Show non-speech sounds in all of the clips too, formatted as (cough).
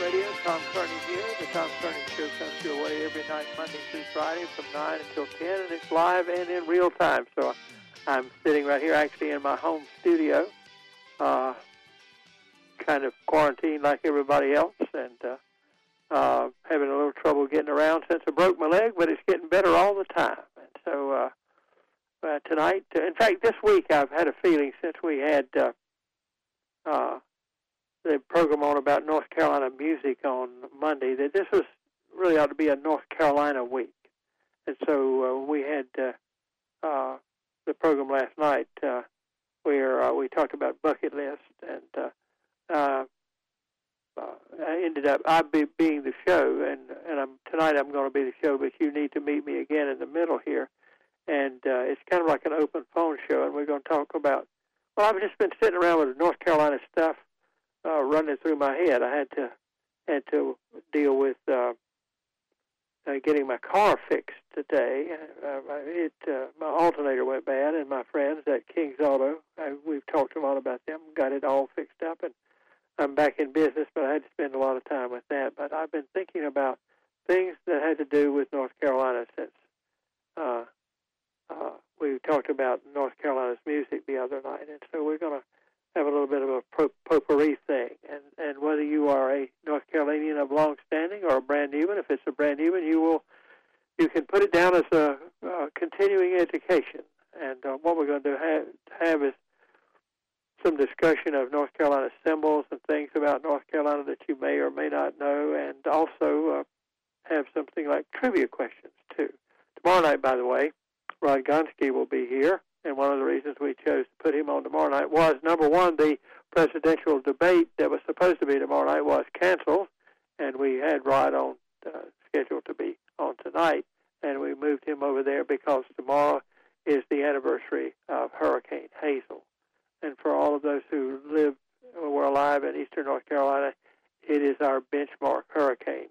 Radio. Tom Kearney here. The Tom Kearney Show comes your way every night, Monday through Friday from 9 until 10, and it's live and in real time. So I'm sitting right here actually in my home studio, uh, kind of quarantined like everybody else, and uh, uh, having a little trouble getting around since I broke my leg, but it's getting better all the time. And so uh, uh, tonight, in fact, this week I've had a feeling since we had uh, uh, the program on about North Carolina music on Monday that this was really ought to be a North Carolina week. And so uh, we had uh, uh, the program last night uh, where uh, we talked about bucket list, and uh, uh, uh, I ended up I be, being the show, and and I'm tonight I'm going to be the show, but you need to meet me again in the middle here, and uh, it's kind of like an open phone show, and we're going to talk about. Well, I've just been sitting around with North Carolina stuff uh, running through my head. I had to had to deal with uh, uh, getting my car fixed today. Uh, it uh, my alternator went bad, and my friends at King's Auto, I, we've talked a lot about them, got it all fixed up, and I'm back in business. But I had to spend a lot of time with that. But I've been thinking about things that had to do with North Carolina since uh, uh, we talked about North Carolina's music the other night, and so we're going to have a little bit of a potpourri thing. And, and whether you are a North Carolinian of long standing or a brand new one, if it's a brand new one, you will you can put it down as a, a continuing education. And uh, what we're going to have, have is some discussion of North Carolina symbols and things about North Carolina that you may or may not know, and also uh, have something like trivia questions too. Tomorrow night, by the way, Rod Gonski will be here and one of the reasons we chose to put him on tomorrow night was number one, the presidential debate that was supposed to be tomorrow night was canceled, and we had Rod on uh, scheduled to be on tonight, and we moved him over there because tomorrow is the anniversary of Hurricane Hazel, and for all of those who live or were alive in eastern North Carolina, it is our benchmark hurricane.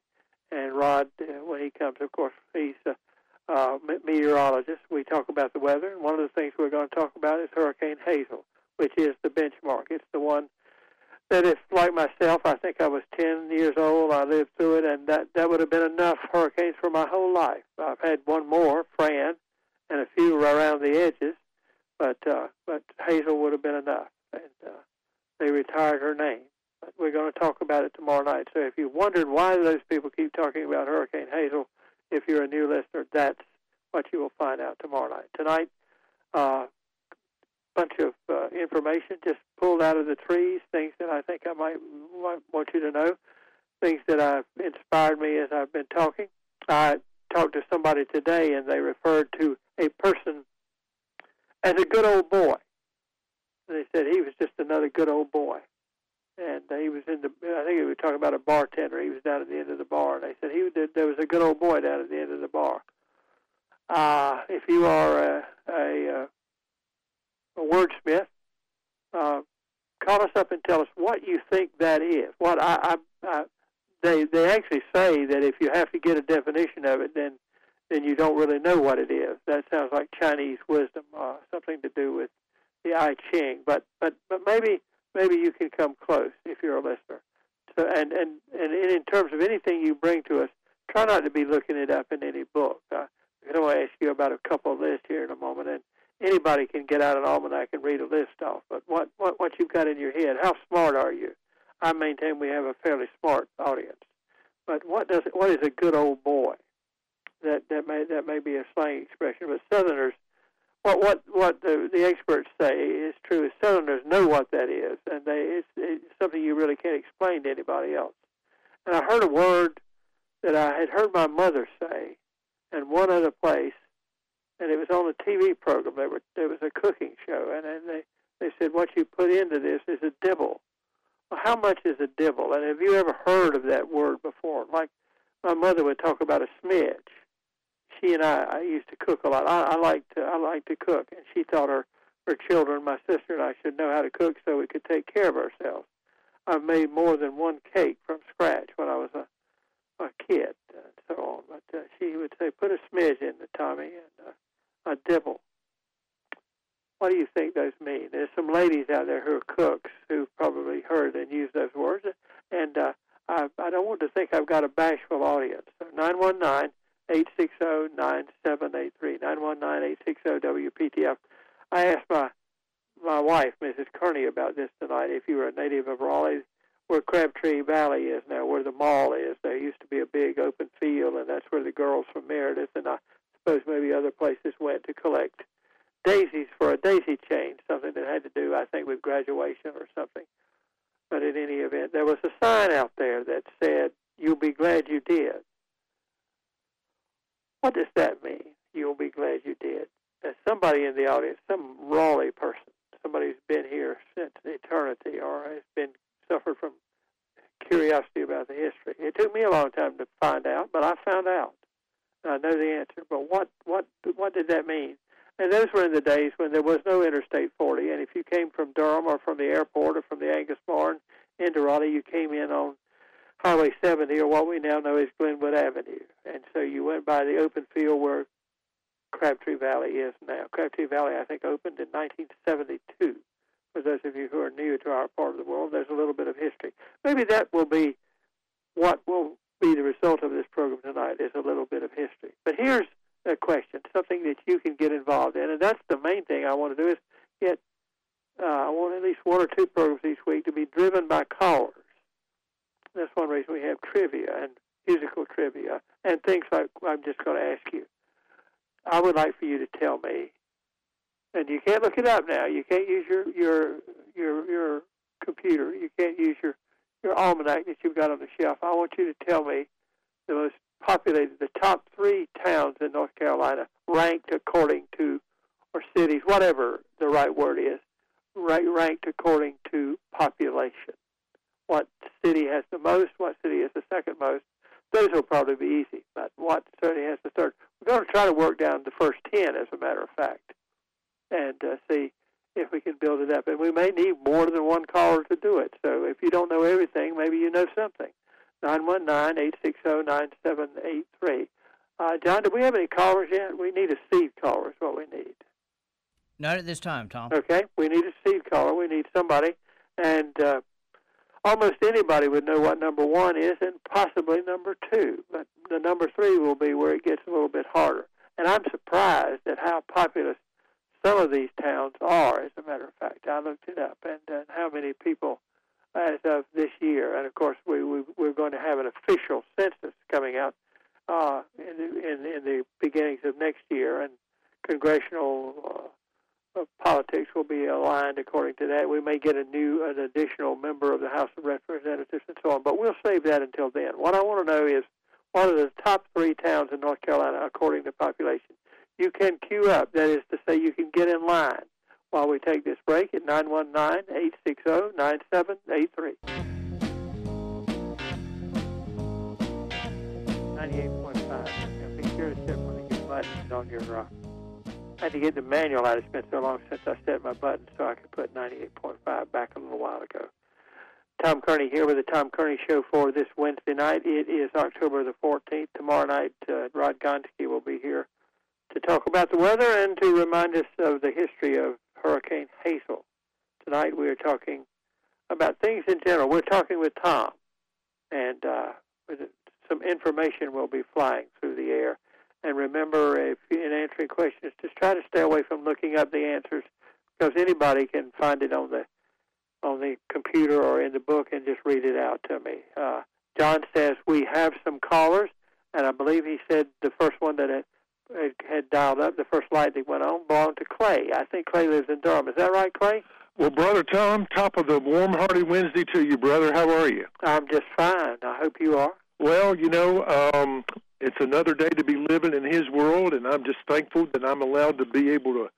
And Rod, uh, when he comes, of course, he's uh, uh, meteorologists. We talk about the weather, and one of the things we're going to talk about is Hurricane Hazel, which is the benchmark. It's the one that, if like myself, I think I was 10 years old, I lived through it, and that that would have been enough hurricanes for my whole life. I've had one more, Fran, and a few around the edges, but uh, but Hazel would have been enough, and uh, they retired her name. We're going to talk about it tomorrow night. So if you wondered why those people keep talking about Hurricane Hazel, if you're a new listener, that's what you will find out tomorrow night. Tonight, a uh, bunch of uh, information just pulled out of the trees, things that I think I might, might want you to know, things that have inspired me as I've been talking. I talked to somebody today, and they referred to a person as a good old boy. They said he was just another good old boy and he was in the. I think we were talking about a bartender. He was down at the end of the bar, and they said he. There was a good old boy down at the end of the bar. Uh, if you are a a, a wordsmith, uh, call us up and tell us what you think that is. What I, I, I they they actually say that if you have to get a definition of it, then then you don't really know what it is. That sounds like Chinese wisdom, uh, something to do with the I Ching. But but but maybe maybe you can come close if you're a listener. So, and, and, and in terms of anything you bring to us, try not to be looking it up in any book. Uh, I'm going to ask you about a couple of lists here in a moment, and anybody can get out an almanac and read a list off. But what, what, what you've got in your head, how smart are you? I maintain we have a fairly smart audience. But what does what is a good old boy? That that may that may be a slang expression, but Southerners what what what the, the experts say is true is Southerners know what that is, and they it's, it's something you really can't explain to anybody else. And I heard a word that I had heard my mother say in one other place, and it was on a TV program. There were there was a cooking show, and, and they they said what you put into this is a dibble. Well, how much is a dibble? And have you ever heard of that word before? Like my mother would talk about a smidge she and I, I used to cook a lot. I, I like to I like to cook, and she thought her her children, my sister and I, should know how to cook so we could take care of ourselves. I've made more than one cake from scratch when I was a a kid, and so on. But uh, she would say, "Put a smidge in the Tommy and uh, a dibble." What do you think those mean? There's some ladies out there who are cooks who've probably heard and used those words, and uh, I, I I don't want to think I've got a bashful audience. Three nine one nine eight six oh, zero oh, WPTF. I asked my my wife, Mrs. Kearney, about this tonight. If you were a native of Raleigh, where Crabtree Valley is now, where the mall is, there used to be a big open field, and that's where the girls from Meredith and I suppose maybe other places went to collect daisies for a daisy chain, something that had to do, I think, with graduation or something. But in any event, there was a sign out there that said, You'll be glad you did. What does that mean? You'll be glad you did. There's somebody in the audience, some Raleigh person, somebody who's been here since eternity or has been suffered from curiosity about the history. It took me a long time to find out, but I found out. I know the answer. But what what what did that mean? And those were in the days when there was no Interstate 40, and if you came from Durham or from the airport or from the Angus Barn into Raleigh, you came in on Highway 70 or what we now know as Glenwood Avenue. And so you went by the open field where Crabtree Valley is now. Crabtree Valley, I think, opened in 1972. For those of you who are new to our part of the world, there's a little bit of history. Maybe that will be what will be the result of this program tonight is a little bit of history. But here's a question, something that you can get involved in, and that's the main thing I want to do is get. Uh, I want at least one or two programs each week to be driven by callers. That's one reason we have trivia and musical trivia and things like I'm just going to ask you. I would like for you to tell me, and you can't look it up now. You can't use your your your your computer. You can't use your your almanac that you've got on the shelf. I want you to tell me the most populated, the top three towns in North Carolina, ranked according to, or cities, whatever the right word is, ranked according to population. What city has the most? What city has the second most? Those will probably be easy, but what city has the third? We're going to try to work down the first 10, as a matter of fact, and uh, see if we can build it up. And we may need more than one caller to do it. So if you don't know everything, maybe you know something. 919-860-9783. Uh, John, do we have any callers yet? We need a seed caller is what we need. Not at this time, Tom. Okay, we need a seed caller. We need somebody. And uh, almost anybody would know what number one is and possibly number two. But the number three will be where it gets a little bit harder. And I'm surprised at how populous some of these towns are, as a matter of fact. I looked it up, and, and how many people as of this year. And of course, we, we, we're going to have an official census coming out uh, in, in, in the beginnings of next year, and congressional uh, politics will be aligned according to that. We may get a new, an additional member of the House of Representatives and so on, but we'll save that until then. What I want to know is what are the top three towns in North Carolina according to population? You can queue up, that is to say, you can get in line while we take this break at 919-860-9783. 98.5. Be sure to set one of your buttons on your... Uh, I had to get the manual out. It's been so long since I set my buttons so I could put 98.5 back a little while ago. Tom Kearney here with the Tom Kearney Show for this Wednesday night. It is October the 14th. Tomorrow night, uh, Rod Gonski will be here to talk about the weather and to remind us of the history of Hurricane Hazel. Tonight we are talking about things in general. We're talking with Tom, and uh, some information will be flying through. And remember, if in answering questions, just try to stay away from looking up the answers because anybody can find it on the on the computer or in the book and just read it out to me. Uh, John says we have some callers, and I believe he said the first one that had dialed up, the first light that went on belonged to Clay. I think Clay lives in Durham. Is that right, Clay? Well, Brother Tom, top of the warm hearty Wednesday to you, brother. How are you? I'm just fine. I hope you are. Well, you know, um, it's another day to be living in His world, and I'm just thankful that I'm allowed to be able to,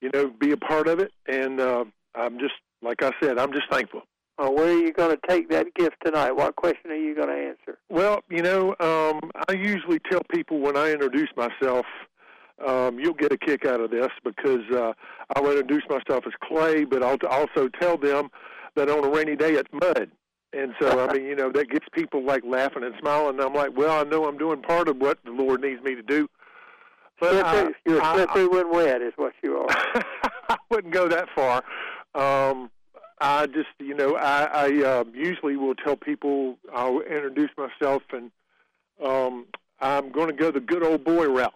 you know, be a part of it. And uh, I'm just, like I said, I'm just thankful. Well, where are you going to take that gift tonight? What question are you going to answer? Well, you know, um, I usually tell people when I introduce myself, um, you'll get a kick out of this because uh, I'll introduce myself as Clay, but I'll also tell them that on a rainy day it's mud. And so, I mean, you know, that gets people like laughing and smiling. And I'm like, well, I know I'm doing part of what the Lord needs me to do. But I, you're slippery when wet, is what you are. (laughs) I wouldn't go that far. Um, I just, you know, I, I uh, usually will tell people I'll introduce myself, and um, I'm going to go the good old boy route.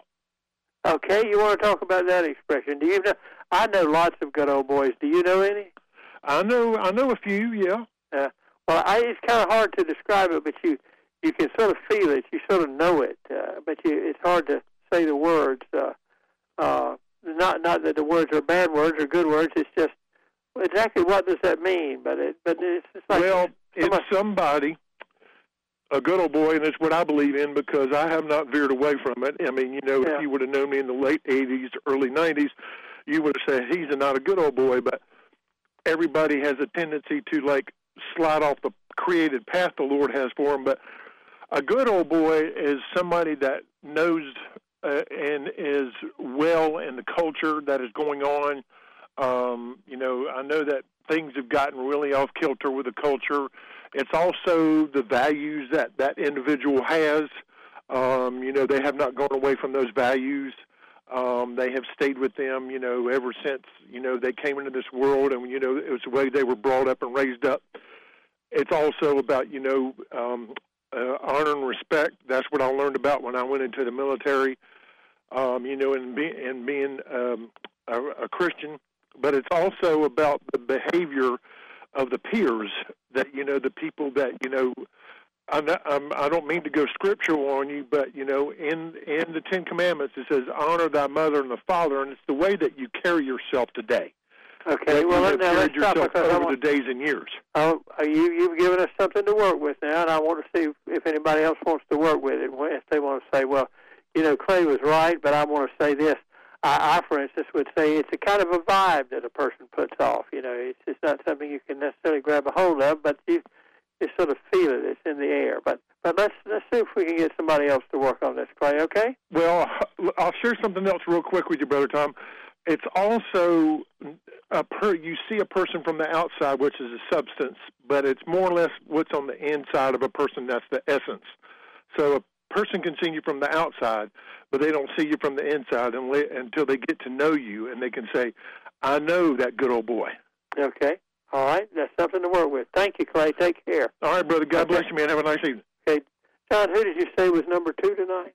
Okay, you want to talk about that expression? Do you know? I know lots of good old boys. Do you know any? I know, I know a few. Yeah. Uh, well, I, it's kind of hard to describe it, but you you can sort of feel it. You sort of know it, uh, but you, it's hard to say the words. Uh, uh, not not that the words are bad words or good words. It's just exactly what does that mean? But it but it's just like well, it's somebody- somebody, a good old boy, and it's what I believe in because I have not veered away from it. I mean, you know, Yeah. if you would have known me in the late '80s, early '90s, you would have said he's not a good old boy. But everybody has a tendency to like slide off the created path the Lord has for him. But a good old boy is somebody that knows uh, and is well in the culture that is going on. Um, you know, I know that things have gotten really off kilter with the culture. It's also the values that that individual has. Um, you know, they have not gone away from those values. Um, they have stayed with them, you know, ever since, you know, they came into this world and, you know, it was the way they were brought up and raised up. It's also about, you know, um, uh, honor and respect. That's what I learned about when I went into the military, um, you know, and, be, and being um, a, a Christian. But it's also about the behavior of the peers that, you know, the people that, you know, I'm not, I'm, I don't mean to go scriptural on you, but you know, in in the Ten Commandments, it says, "Honor thy mother and the father," and it's the way that you carry yourself today. okay. that Well, you have now let's carried stop yourself over want, the days and years. oh, uh, you you've given us something to work with now, and I want to see if, if anybody else wants to work with it. If they want to say, well, you know, Clay was right, but I want to say this. I, I, for instance, would say it's a kind of a vibe that a person puts off. You know, it's it's not something you can necessarily grab a hold of, but you you sort of feel it. It's in the air. But but let's let's see if we can get somebody else to work on this, Clay. Okay? Well, I'll share something else real quick with you, brother Tom. It's also a per, you see a person from the outside, which is a substance, but it's more or less what's on the inside of a person. That's the essence. So a person can see you from the outside, but they don't see you from the inside until they get to know you, and they can say, "I know that good old boy." Okay. All right. That's something to work with. Thank you, Clay. Take care. All right, brother. God Okay. bless you, man. Have a nice evening. Okay, John, who did you say was number two tonight?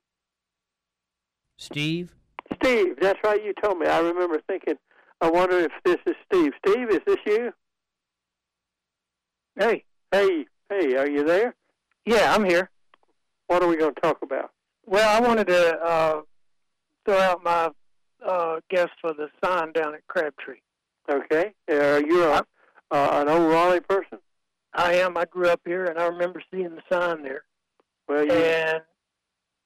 Steve? Steve. That's right. You told me. I remember thinking, I wonder if this is Steve. Steve, is this you? Hey, Hey, hey, are you there? yeah, I'm here. What are we going to talk about? Well, I wanted to uh, throw out my uh, guess for the sign down at Crabtree. Okay. Uh, you're a, uh, an old Raleigh person? I am. I grew up here, and I remember seeing the sign there. Well, you, And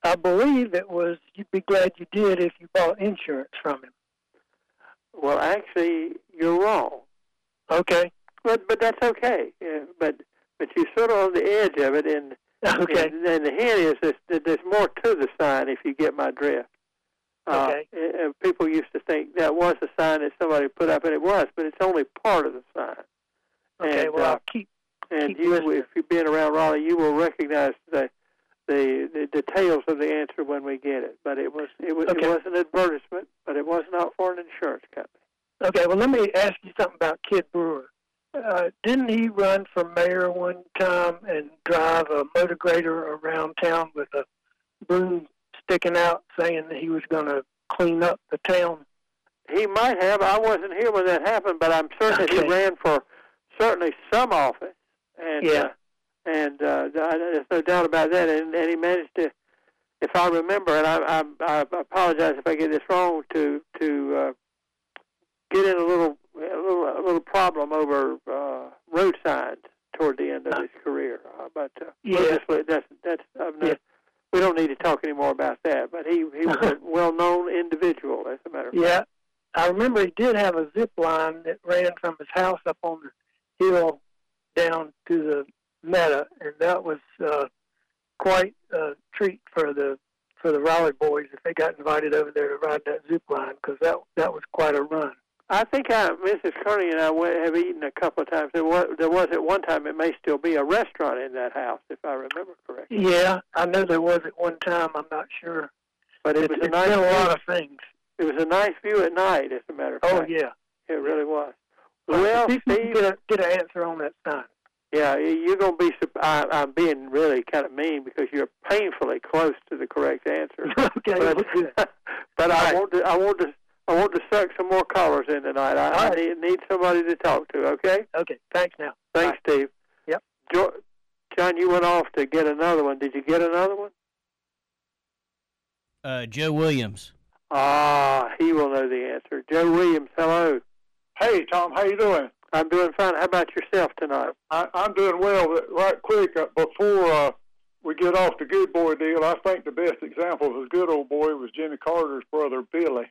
I believe it was. You'd be glad you did if you bought insurance from him. well, actually, you're wrong. Okay. But but that's okay. Yeah, but but you're sort of on the edge of it, and Okay. And, and the hint is that there's more to the sign if you get my drift. Uh, Okay. and- and people used to think that was a sign that somebody put up, and it was, but it's only part of the sign. Okay. and, well, uh, I'll keep. And keep you, listening. if you've been around Raleigh, you will recognize the the the details of the answer when we get it. But it was it was Okay. it was an advertisement, but it was not for an insurance company. Okay. Well, let me ask you something about Kid Brewer. Uh, didn't he run for mayor one time and drive a motor grader around town with a broom sticking out, saying that he was going to clean up the town? He might have. I wasn't here when that happened, but I'm certain that he ran for certainly some office. And Yeah. uh, and uh, there's no doubt about that. And, and he managed to, if I remember, and I, I, I apologize if I get this wrong, to to uh, get in a little a little a little problem over uh, road signs toward the end of his career. Uh, but uh, we'll Yeah. just let- that's that's I'm not, Yeah. we don't need to talk any more about that. But he he was a (laughs) well-known individual, as a matter of fact. Yeah, I remember he did have a zip line that ran from his house up on the hill down to the meta, and that was uh, quite a treat for the for the Raleigh boys if they got invited over there to ride that zip line because that that was quite a run. I think I, Mrs. Kearney and I went, have eaten a couple of times. There was, there was at one time, it may still be a restaurant in that house, if I remember correctly. Yeah, I know there was at one time. I'm not sure. But it It's, was a nice been a lot of things. It was a nice view at night, as a matter of fact. Oh yeah. It really was. Well, See if you can Steve, get, a, get an answer on that sign. yeah, you're going to be. I, I'm being really kind of mean because you're painfully close to the correct answer. (laughs) okay, but well, (laughs) good. but I right. want to. I want to. I want to suck some more callers in tonight. I, All I need, need somebody to talk to. Okay. Okay, thanks now. Thanks, Steve. Yep. Jo- John, you went off to get another one. Did you get another one? Uh, Joe Williams. Ah, he will know the answer. Joe Williams, hello. Hey, Tom, how you doing? I'm doing fine. How about yourself tonight? I, I'm doing well. Right quick, uh, before uh, we get off the good boy deal, I think the best example of a good old boy was Jimmy Carter's brother, Billy.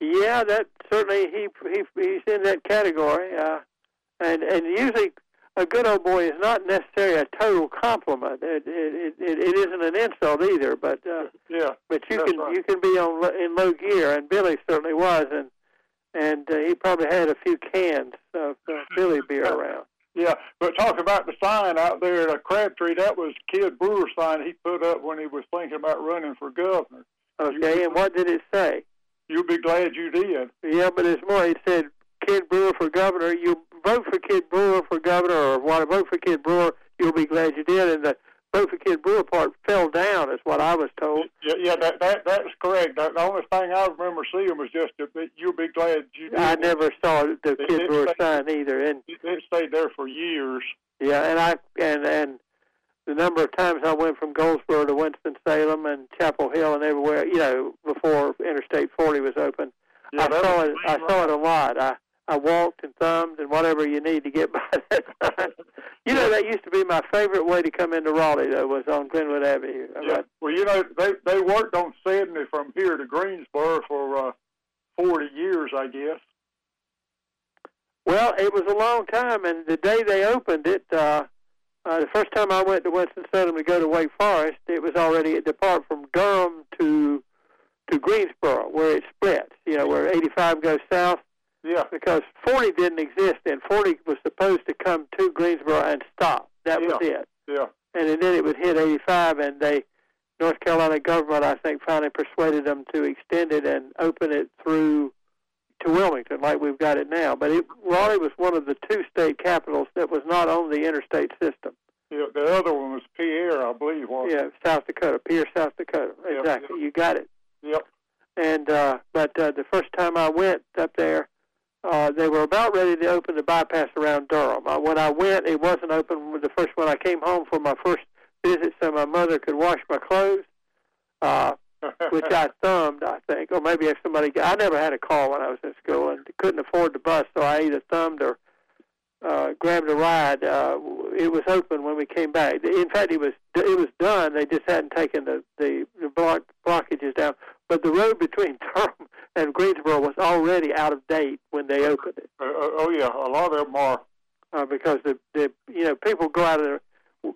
Yeah, that certainly he he he's in that category. Uh, and and usually a good old boy is not necessarily a total compliment. It it it, it isn't an insult either. But uh, Yeah, but you can right. you can be on in low gear, and Billy certainly was, and and uh, he probably had a few cans of uh, Billy beer around. yeah. But talk about the sign out there at Crabtree. That was Kid Brewer's sign he put up when he was thinking about running for governor. Okay, and what did it say? You'll be glad you did. Yeah, but it's more. It said Kid Brewer for governor. You vote for Kid Brewer for governor, or want to vote for Kid Brewer. You'll be glad you did. And the for Kid Brewer part fell down, is what I was told. Yeah, yeah. That that that's correct. The, the only thing I remember seeing was just that you'll be glad you. I never saw the It- Kid it Brewer sign either. And It, it stayed there for years. yeah, and I and and the number of times I went from Goldsboro to Winston Salem and Chapel Hill and everywhere, you know, before Interstate 40 was open. Yeah, I saw it. I saw it a lot. I I walked and thumbed and whatever you need to get (laughs) by that sign. You know that used to be my favorite way to come into Raleigh. Though was on Glenwood Avenue. Yeah. Well, you know, they they worked on Sydney from here to Greensboro for uh, forty years, I guess. Well, it was a long time, and the day they opened it, uh, uh, the first time I went to Winston Salem to go to Wake Forest, it was already a depart from Durham to to Greensboro, where it splits. You know, where 85 goes south. Yeah, because 40 didn't exist then. 40 was supposed to come to Greensboro and stop. That was it. yeah, And then it would hit 85, and they, North Carolina government, I think, finally persuaded them to extend it and open it through to Wilmington, like we've got it now. But it, Raleigh was one of the two state capitals that was not on the interstate system. yeah. The other one was Pierre, I believe. Was Yeah, South Dakota, Pierre, South Dakota. Yeah, Exactly. You got it. Yep. And uh, but uh, the first time I went up there, uh, they were about ready to open the bypass around Durham. Uh, when I went, it wasn't open. The first one I came home for my first visit, so my mother could wash my clothes, uh, which I (laughs) thumbed, I think, or maybe if somebody. I never had a car when I was in school and couldn't afford the bus, so I either thumbed or uh, grabbed a ride. Uh, it was open when we came back. In fact, it was it was done. They just hadn't taken the the, the block, blockages down. But the road between (laughs) Durham and Greensboro was already out of date when they opened it, Uh, oh yeah, a lot of them are. uh, because the the you know people go out of their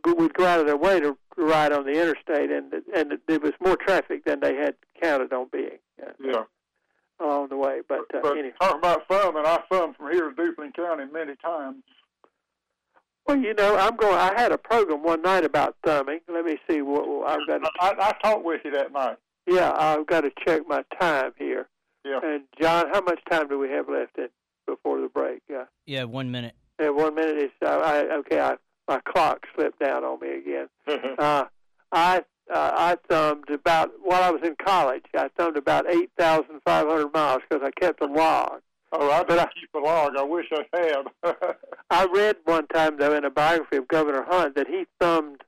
would go out of their way to ride on the interstate, and and there was more traffic than they had counted on being uh, Yeah. Along the way. But, uh, But anyhow. talking about thumbing, I thumbed from here to Duplin County many times. Well, you know, I'm going. I had a program one night about thumbing. Let me see what what I've got. To, I, I talked with you that night. yeah, I've got to check my time here. Yeah. And John, how much time do we have left in before the break? Uh, Yeah, one minute. yeah, one minute is. Uh, I okay. I, my clock slipped down on me again. (laughs) Uh, I uh, I thumbed about while I was in college. I thumbed about eight thousand five hundred miles because I kept a log. oh, I I- keep a log. I wish I had. (laughs) I read one time though in a biography of Governor Hunt that he thumbed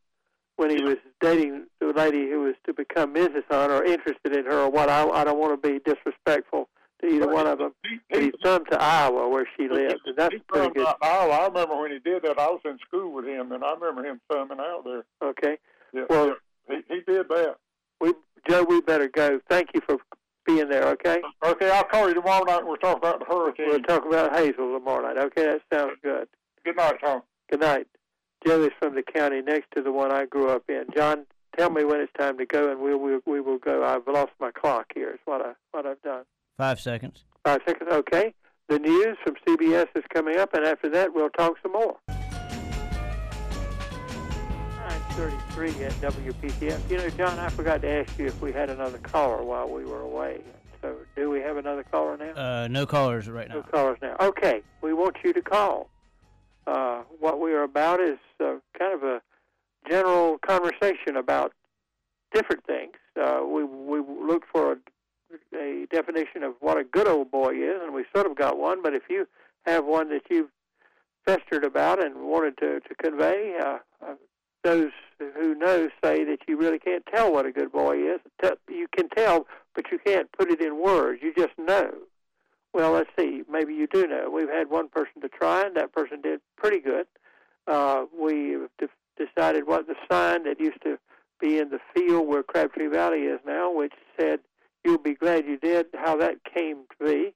when he was dating the lady who was to become Mrs. Hunt or interested in her or what. I, I don't want to be disrespectful to either one of them. He- But he thumbed to Iowa where she lived, and that's he pretty good. Iowa. I remember when he did that. I was in school with him, and I remember him thumbing out there. Okay, Yeah, Well- yeah. He, he did that. we Joe, we better go. Thank you for being there. Okay, Okay, I'll call you tomorrow night. and We'll talk about the hurricane. we'll talk about Hazel tomorrow night. Okay, that sounds good. Good night, Tom. Good night. Joe is from the county next to the one I grew up in. John, tell me when it's time to go, and we will we will go. I've lost my clock here. Is what I what I've done. Five seconds. Five seconds. Okay. The news from CBS is coming up, and after that, we'll talk some more. 933 at WPTF. You know, John, I forgot to ask you if we had another caller while we were away. So, do we have another caller now? Uh, no callers right now. No callers now. Okay, we want you to call. Uh, what we are about is uh, kind of a general conversation about different things. Uh, we we looked for a, a definition of what a good old boy is, and we sort of got one. But if you have one that you've festered about and wanted to to convey, uh, uh, those who know say that you really can't tell what a good boy is. You can tell, but you can't put it in words. You just know. Well, let's see. Maybe you do know. We've had one person to try, and that person did pretty good. Uh, we de- decided what the sign that used to be in the field where Crabtree Valley is now, which said, "You'll be glad you did." How that came to be,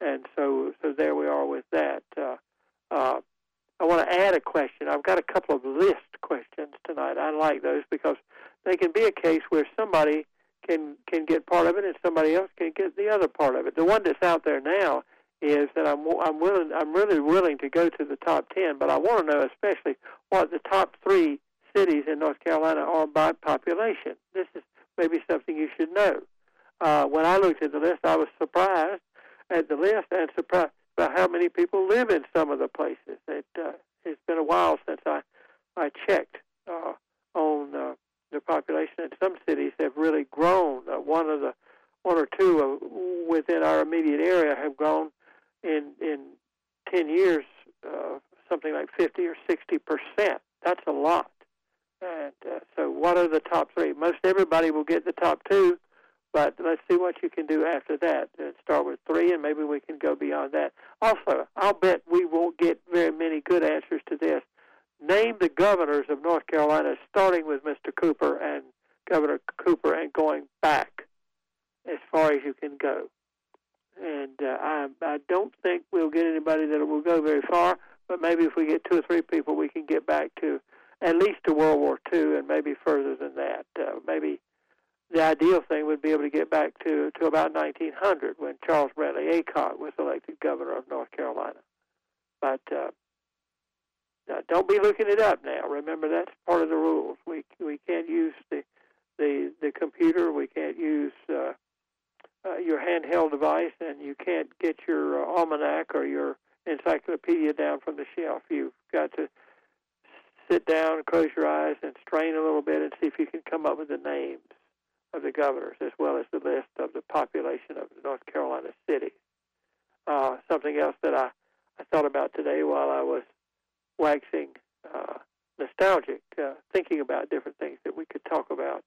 and so so there we are with that. Uh, uh, I want to add a question. I've got a couple of list questions tonight. I like those because they can be a case where somebody can can get part of it and somebody else can get the other part of it. The one that's out there now is that I'm I'm willing I'm really willing to go to the top ten, but I want to know especially what the top three cities in North Carolina are by population. This is maybe something you should know. Uh, when I looked at the list, I was surprised at the list and surprised about how many people live in some of the places. It, uh, it's been a while since I I checked uh, on uh, the population, and some cities have really grown. Uh, one of the one or two uh, within our immediate area have grown in in ten years, uh, something like fifty or sixty percent. That's a lot. And uh, so, what are the top three? Most everybody will get the top two, but let's see what you can do after that. Uh, start with three, and maybe we can go beyond that. Also, I'll bet we won't get very many good answers to this. Name the governors of North Carolina, starting with Mr. Cooper and Governor Cooper, and going back as far as you can go. And uh, I, I don't think we'll get anybody that will go very far, but maybe if we get two or three people, we can get back to at least to World War II and maybe further than that. Uh, maybe the ideal thing would be able to get back to, to about 1900 when Charles Brantley Aycock was elected governor of North Carolina. But uh, now, don't be looking it up now. Remember that's part of the rules. We we can't use the the the computer. We can't use uh, uh, your handheld device, and you can't get your uh, almanac or your encyclopedia down from the shelf. You've got to sit down, close your eyes, and strain a little bit, and see if you can come up with the names of the governors as well as the list of the population of North Carolina cities. Uh, something else that I, I thought about today while I was waxing uh, nostalgic, uh, thinking about different things that we could talk about.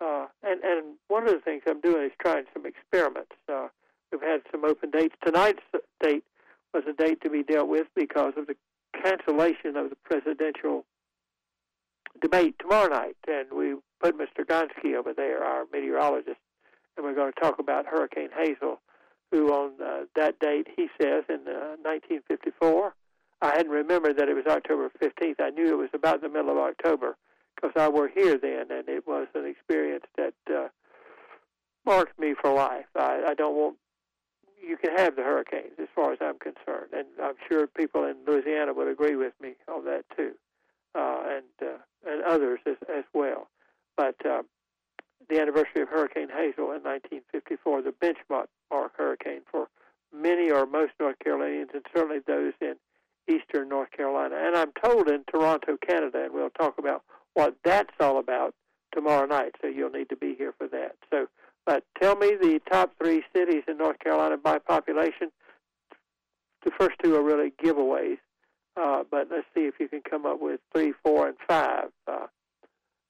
Uh, and, and one of the things I'm doing is trying some experiments. Uh, we've had some open dates. Tonight's date was a date to be dealt with because of the cancellation of the presidential debate tomorrow night. And we put Mr. Gonski over there, our meteorologist, and we're going to talk about Hurricane Hazel, who on uh, that date, he says, in uh, 1954, I hadn't remembered that it was October 15th. I knew it was about the middle of October because I were here then, and it was an experience that uh, marked me for life. I, I don't want you can have the hurricanes as far as I'm concerned, and I'm sure people in Louisiana would agree with me on that too, and uh, and others as as well. But uh, the anniversary of Hurricane Hazel in 1954, the benchmark hurricane for many or most North Carolinians, and certainly those in eastern North Carolina. And I'm told in Toronto, Canada, and we'll talk about what that's all about tomorrow night. So you'll need to be here for that. So, but tell me the top three cities in North Carolina by population. The first two are really giveaways, uh, but let's see if you can come up with three, four, and five. Uh,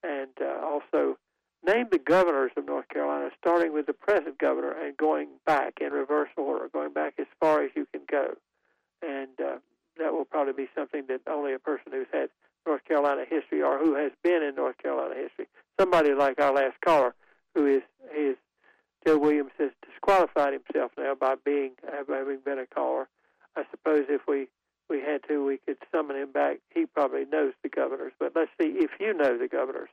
and uh, also name the governors of North Carolina, starting with the present governor and going back in reverse order, going back as far as you can go. And uh, that will probably be something that only a person who's had North Carolina history or who has been in North Carolina history, somebody like our last caller, who is is Joe Williams has disqualified himself now by being having been a caller. I suppose if we we had to, we could summon him back. He probably knows the governors, but let's see if you know the governors,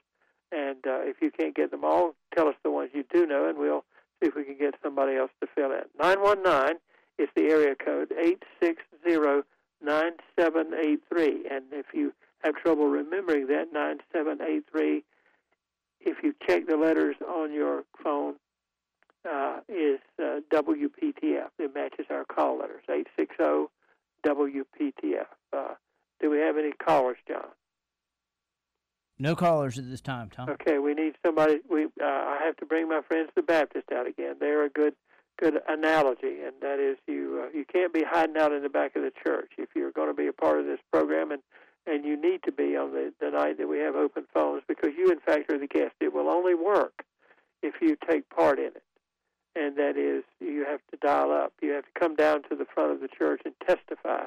and uh, if you can't get them all, tell us the ones you do know, and we'll see if we can get somebody else to fill in. Nine one nine is the area code eight six zero 9783. And if you have trouble remembering that, 9783, if you check the letters on your phone, uh, is uh, WPTF. It matches our call letters, 860 WPTF. Uh, do we have any callers, John? No callers at this time, Tom. Okay, we need somebody. We uh, I have to bring my friends the Baptist out again. They're a good good analogy, and that is you uh, you can't be hiding out in the back of the church if you're going to be a part of this program, and and you need to be on the the night that we have open phones because you in fact are the guest. It will only work if you take part in it, and that is you have to dial up. You have to come down to the front of the church and testify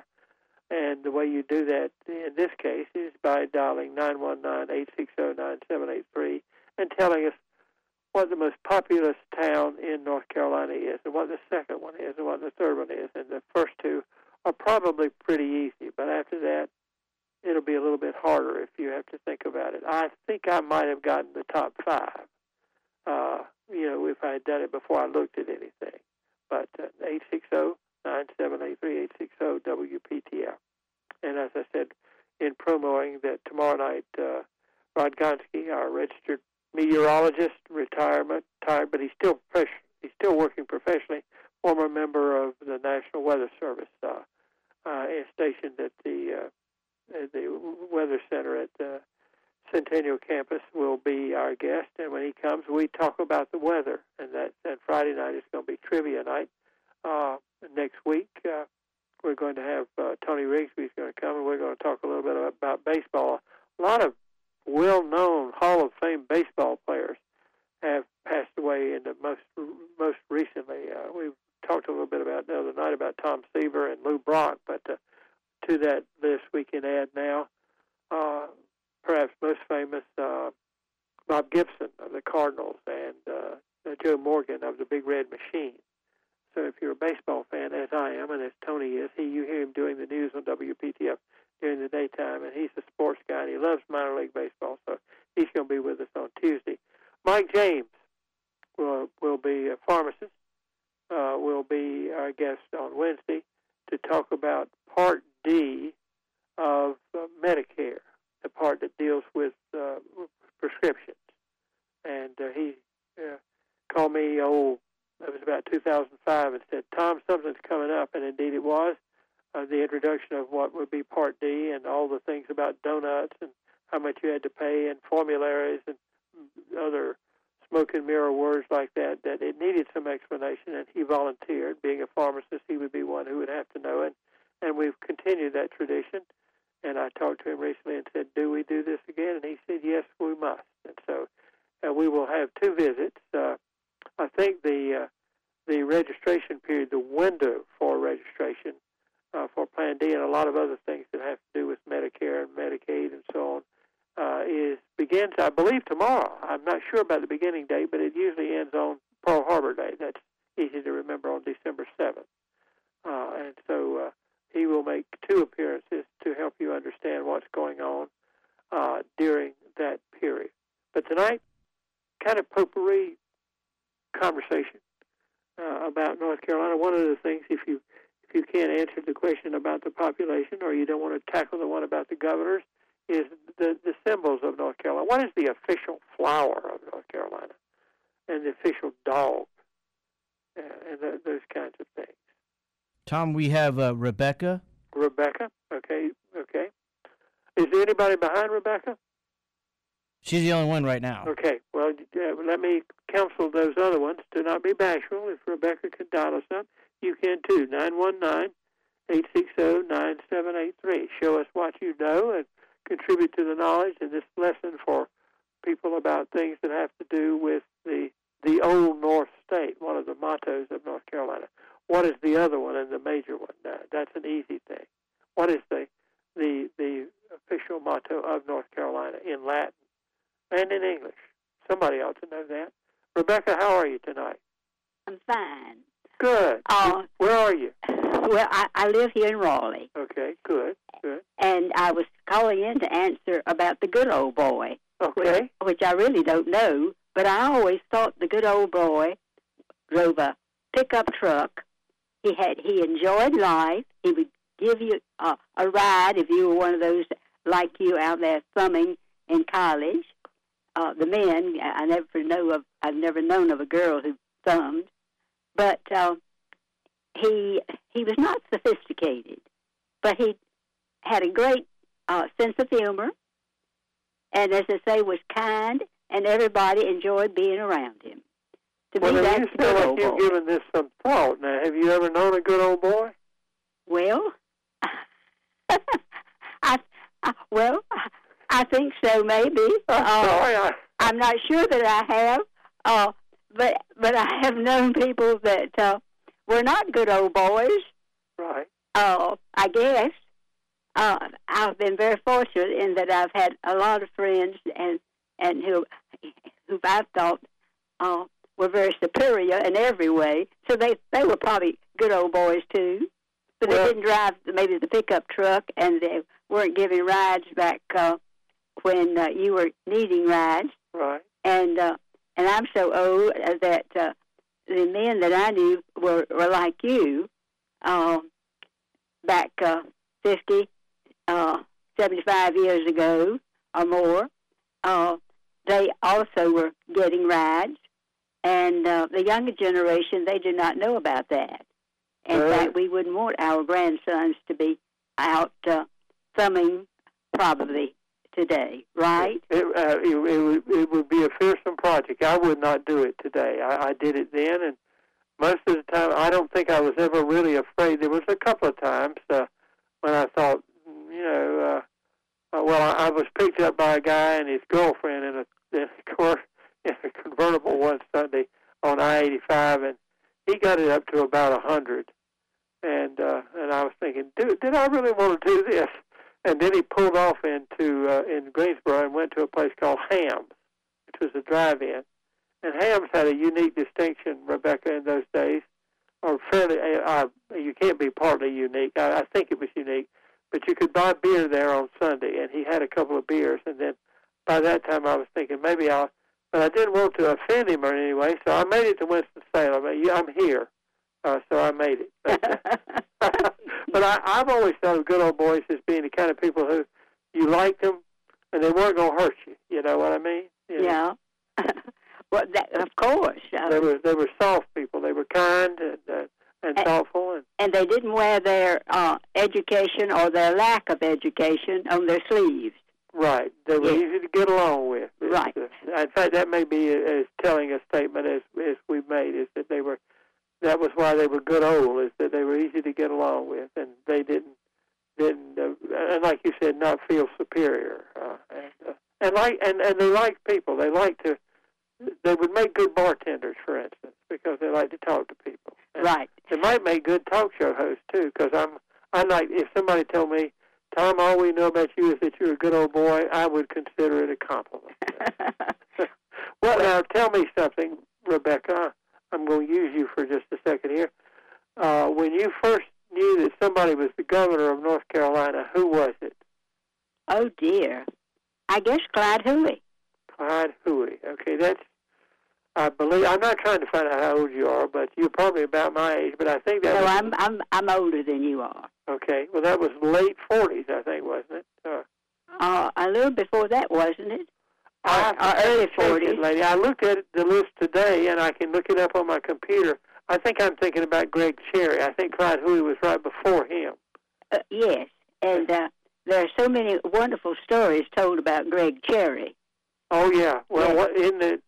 and the way you do that in this case is by dialing 919-860-9783 and telling us what the most populous town in North Carolina is and what the second one is and what the third one is. And the first two are probably pretty easy, but after that, it'll be a little bit harder if you have to think about it. I think I might have gotten the top five, uh, you know, if I had done it before I looked at anything. But uh, 860 9783 WPTF. And as I said in promoting that tomorrow night, uh, Rod Gonski, our registered meteorologist, retirement, tired, but he's still fresh, he's still working professionally, former member of the National Weather Service, uh, uh, stationed at the uh, at the Weather Center at the Centennial Campus, will be our guest. And when he comes, we talk about the weather. And that and Friday night is going to be trivia night. Uh, next week, uh, we're going to have uh, Tony Rigsby's going to come, and we're going to talk a little bit about baseball. A lot of well-known Hall of Fame baseball players have passed away in the most most recently. Uh, we talked a little bit about the other night about Tom Seaver and Lou Brock, but uh, to that list we can add now, most famous, uh, Bob Gibson of the Cardinals and uh, Joe Morgan of the Big Red Machine. So if you're a baseball fan, as I am, and as Tony is, he you hear him doing the news on WPTF during the daytime, and he's a sports guy, and he loves minor league baseball, so he's going to be with us on Tuesday. Mike James will will be a pharmacist. Uh, will be our guest on Wednesday to talk about Part D of uh, Medicare, the part that deals with uh, prescriptions. And uh, he uh, called me old it was about 2005, and said, Tom, something's coming up. And indeed it was. Uh, the introduction of what would be Part D and all the things about donuts and how much you had to pay and formularies and other smoke and mirror words like that, that it needed some explanation, and he volunteered. Being a pharmacist, he would be one who would have to know it. And we've continued that tradition. And I talked to him recently and said, Do we do this again? And he said, Yes, we must. And so uh, we will have two visits. Uh, I think the uh, the registration period, the window for registration uh, for Plan D, and a lot of other things that have to do with Medicare and Medicaid and so on, uh, is begins, I believe, tomorrow. I'm not sure about the beginning date, but it usually ends on Pearl Harbor Day. That's easy to remember on December 7th. Uh, and so uh, he will make two appearances to help you understand what's going on uh, during that period. But tonight, kind of potpourri conversation uh, about North Carolina. One of the things, if you if you can't answer the question about the population, or you don't want to tackle the one about the governors, is the the symbols of North Carolina. What is the official flower of North Carolina, and the official dog, uh, and those kinds of things. Tom, we have uh, Rebecca. Rebecca. Okay. Okay. Is there anybody behind Rebecca? She's the only one right now. Okay. Well, uh, let me counsel those other ones to not be bashful. If Rebecca can dial us up, you can too. Nine one nine eight six zero nine seven eight three. Show us what you know and contribute to the knowledge in this lesson for people about things that have to do with the the old North State, one of the mottos of North Carolina. What is the other one and the major one? Uh, that's an easy thing. What is the the the official motto of North Carolina in Latin? And in English. Somebody ought to know that. Rebecca, how are you tonight? I'm fine. Good. Uh, Where are you? (laughs) Well, I, I live here in Raleigh, Okay, good, good. and I was calling in to answer about the good old boy, Okay. which I really don't know, but I always thought the good old boy drove a pickup truck. He had he enjoyed life. He would give you a, a ride if you were one of those like you out there thumbing in college. Uh, the men, I never know of. I've never known of a girl who thumbed, but uh, he he was not sophisticated, but he had a great uh, sense of humor, and as I say, was kind, and everybody enjoyed being around him. To Well, me, that's you sound like you've given this some thought. Now, have you ever known a good old boy? Well, (laughs) I, I well, I think so. Maybe. I'm Uh, sorry. I, I'm not sure that I have, uh, but but I have (laughs) known people that uh, were not good old boys. right. Uh, I guess uh, I've been very fortunate in that I've had a lot of friends and and who who I thought uh, were very superior in every way. So they they were probably good old boys too, but Well- they didn't drive maybe the pickup truck and they weren't giving rides back uh, when uh, you were needing rides Right. and uh, and I'm so old uh, that uh, the men that I knew were were like you, um, back uh, 50, uh, 75 years ago or more. Uh, they also were getting rides, and uh, the younger generation they do not know about that. In Right. fact, we wouldn't want our grandsons to be out uh, thumbing probably today, right? It, uh, it, it, would, it would be a fearsome project. I would not do it today. I, I did it then, and most of the time, I don't think I was ever really afraid. There was a couple of times uh, when I thought, you know, uh, well, I, I was picked up by a guy and his girlfriend in a, in a, cor- (laughs) in a convertible one Sunday on I-85, and he got it up to about a hundred. And uh, and I was thinking, dude, did I really want to do this? And then he pulled off into uh, in Greensboro and went to a place called Hams, which was a drive-in. And Hams had a unique distinction, Rebecca, in those days, or fairly. Uh, uh, you can't be partly unique. I, I think it was unique, but you could buy beer there on Sunday, and he had a couple of beers. And then by that time, I was thinking maybe I'll, but I didn't want to offend him or anyway, so I made it to Winston Salem. I'm here, uh, so I made it. (laughs) (laughs) But, I, I've always thought of good old boys as being the kind of people who you liked them and they weren't going to hurt you. You know what I mean? You know, yeah. (laughs) well, that, of course. Uh, They were they were soft people. They were kind and uh, and And- thoughtful and and they didn't wear their uh, education or their lack of education on their sleeves. right. They were Yeah. easy to get along with. It's, Right. uh, in fact, that may be as telling a statement as as we've made is that they were. That was why they were good old. Is that they were easy to get along with, and they didn't didn't uh, and like you said, not feel superior. Uh, and uh, and like and and they liked people. They liked to. They would make good bartenders, for instance, because they like to talk to people. And Right. They might make good talk show hosts too, because I'm I like if somebody told me, Tom, all we know about you is that you're a good old boy, I would consider it a compliment. (laughs) (laughs) well, now tell me something, Rebecca. I'm going to use you for just a second here. Uh, when you first knew that somebody was the governor of North Carolina, who was it? oh dear. I guess Clyde Hoey. Clyde Hoey. Okay, that's. I believe I'm not trying to find out how old you are, but you're probably about my age. But I think that No, was I'm I'm I'm older than you are. okay. Well, that was late 40s, I think, wasn't it? Uh, Uh, a little before that, wasn't it? I or early 40s. lady. I looked at the list today, and I can look it up on my computer. I think I'm thinking about Gregg Cherry. I think Clyde Hoey was right before him. Uh, yes, and uh, there are so many wonderful stories told about Gregg Cherry. Oh yeah. Well, Yes. what in the?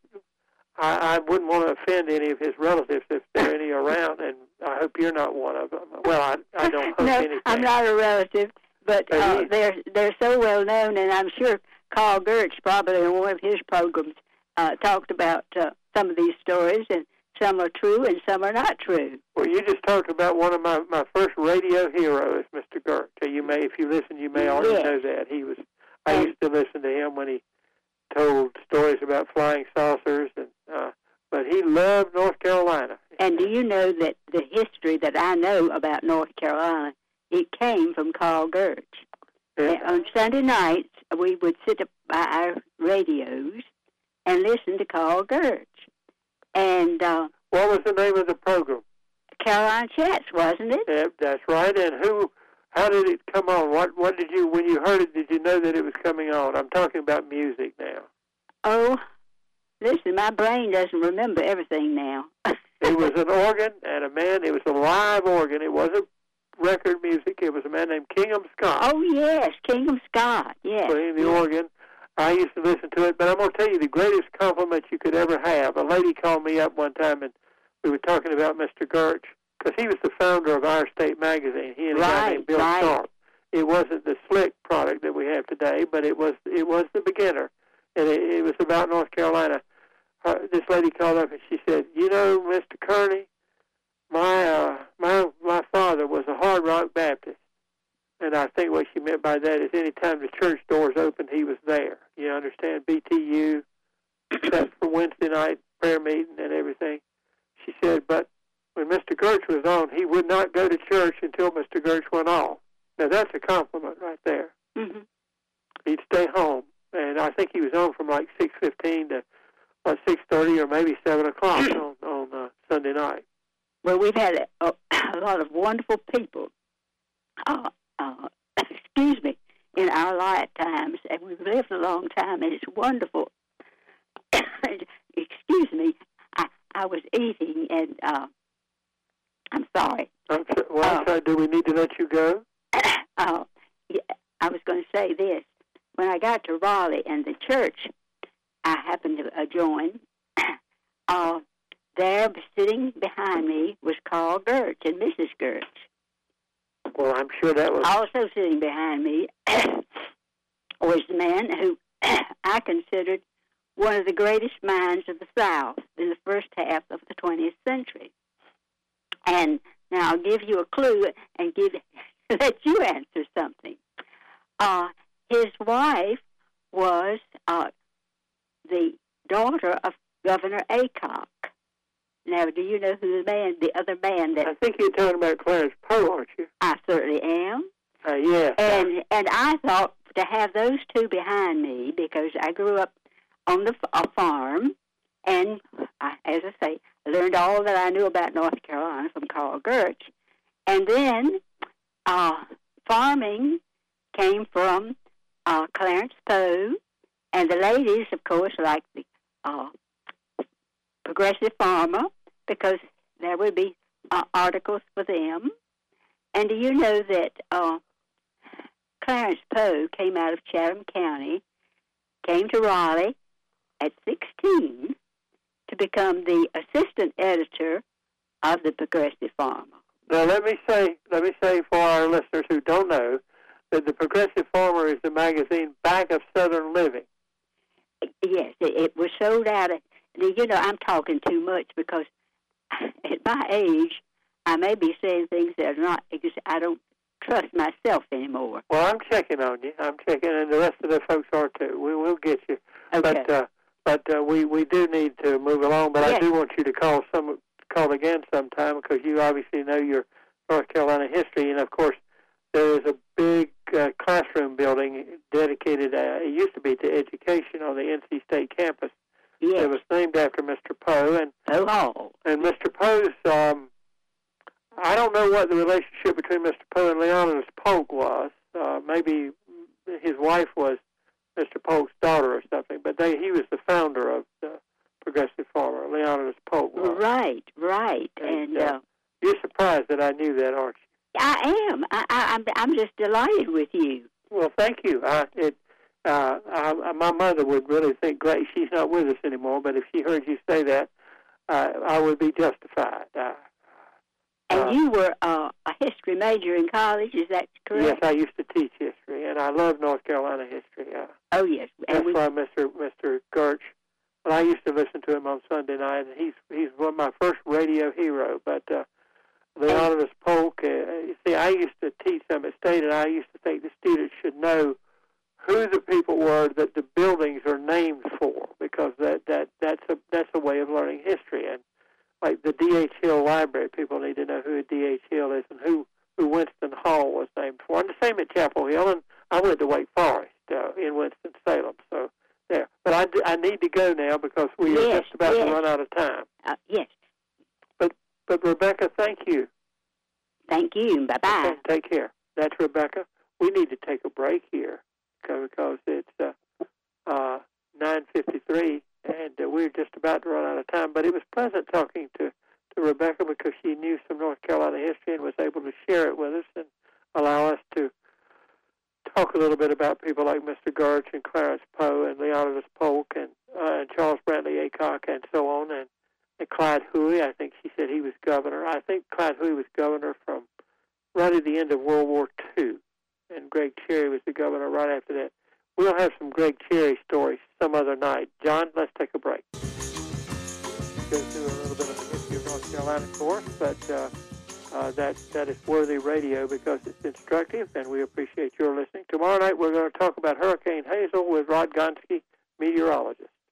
I, I wouldn't want to offend any of his relatives if there are any around, and I hope you're not one of them. Well, I I don't (laughs) hope no, anything. I'm not a relative, but But uh, they're they're so well known, and I'm sure Carl Goerch probably in one of his programs uh, talked about uh, some of these stories, and some are true and some are not true. Well, you just talked about one of my my first radio heroes, Mr. Goerch. So you may, if you listen, you may already Yes. know that he was. I And- used to listen to him when he told stories about flying saucers, and uh, but he loved North Carolina. And do you know that the history that I know about North Carolina, it came from Carl Goerch. Yeah. And on Sunday nights, we would sit up by our radios and listen to Carl Goerch. And uh, What was the name of the program? Carolina Chats, wasn't it? Yeah, that's right. And who? How did it come on? What What did you when you heard it? Did you know that it was coming on? I'm talking about music now. Oh, listen, my brain doesn't remember everything now. (laughs) it was an organ and a man. It was a live organ. It wasn't record music. It was a man named Kingham Scott Oh yes, Kingdom Scott. Yes. playing the organ. I used to listen to it, but I'm going to tell you the greatest compliment you could ever have. A lady called me up one time, and we were talking about Mr. Goerch because he was the founder of Our State magazine. He and a guy named Bill right. Sharpe. It wasn't the slick product that we have today, but it was it was the beginner, and it, it was about North Carolina. Her, this lady called up and she said, "You know, Mr. Kearney, my uh, my my father was a Hard Rock Baptist." And I think what she meant by that is any time the church doors opened, he was there. You understand? BTU, except (coughs) for Wednesday night prayer meeting and everything. She said, but when Mr. Goerch was on, he would not go to church until Mr. Goerch went off. Now that's a compliment right there. hmm He'd stay home, and I think he was on from like six fifteen to what six thirty or maybe seven o'clock (coughs) on on uh, Sunday night. Well, we've had a, (coughs) a, lot of wonderful people. Uh, uh, (coughs) excuse me, in our lifetimes, and we've lived a long time, and it's wonderful. (coughs) excuse me, I I was eating, and uh, I'm sorry. I'm so, well, I'm sorry, do we need to let you go? uh, yeah, I was going to say this. When I got to Raleigh and the church I happened to uh, join, uh, there sitting behind me was Carl Goerch and Mrs. Goerch. Well, I'm sure that was Also sitting behind me (coughs) was the man who (coughs) I considered one of the greatest minds of the South in the first half of the 20th century. And now I'll give you a clue and give (laughs) let you answer something. Uh, his wife was uh, the daughter of Governor Aycock. Now, do you know who the man, the other man that? I think you're talking about Clarence Poe, aren't you? I certainly am? Uh, yes. And and I thought to have those two behind me because I grew up on the a farm, and I, as I say, learned all that I knew about North Carolina from Carl Goerch, and then uh, farming came from uh, Clarence Poe, and the ladies, of course, like the uh, Progressive Farmer because there would be uh, articles for them. And do you know that uh, Clarence Poe came out of Chatham County, came to Raleigh at 16 to become the assistant editor of the Progressive Farmer. Now let me say, let me say for our listeners who don't know, that the Progressive Farmer is the magazine back of Southern Living. Yes, it, it was sold out. You know, I'm talking too much because (laughs) at my age, I may be saying things that are not. I don't trust myself anymore. Well, I'm checking on you. I'm checking, and the rest of the folks are too. We will get you, Okay. but uh, but uh, we we do need to move along. But I do want you to call some call again sometime because you obviously know your North Carolina history, and of course there is a big uh, classroom building dedicated. Uh, it used to be to education on the NC State campus. Yes. It was named after Mr. Poe, and Hall. and Mr. Poe's. Um, I don't know what the relationship between Mr. Poe and Leonidas Polk was. Uh, maybe his wife was Mr. Polk's daughter or something, but they, he was the founder of the Progressive Farmer. Leonidas Polk was. Right, right, And, and uh, uh, You're surprised that I knew that, aren't you? I am. I, I, I'm. I'm just delighted with you. Well, thank you. I, it, uh, I, my mother would really think great. She's not with us anymore, but if she heard you say that, uh, I would be justified. Uh, And Uh, you were uh, a history major in college. Is that correct? yes, I used to teach history, and I love North Carolina history. Uh, Oh yes. That's we, why Mr. Mr. Goerch. Well, I used to listen to him on Sunday night, and he's he's one of my first radio hero. But uh, Leonidas Polk. Uh, you see, I used to teach them at State, and I used to think the students should know who the people were that the buildings are named for, because that that that's a that's a way of learning history. And like the D.H. Hill Library, people need to know who D.H. Hill is and who who Winston Hall was named for. And the same at Chapel Hill, and I went to Wake Forest uh, in Winston Salem. So there, but I, d- I need to go now because we are just about yes. to run out of time. uh, yes. But Rebecca, thank you. Thank you. Bye bye. Okay, take care. That's Rebecca. because it's instructive, and we appreciate your listening. Tomorrow night, we're going to talk about Hurricane Hazel with Rod Gonski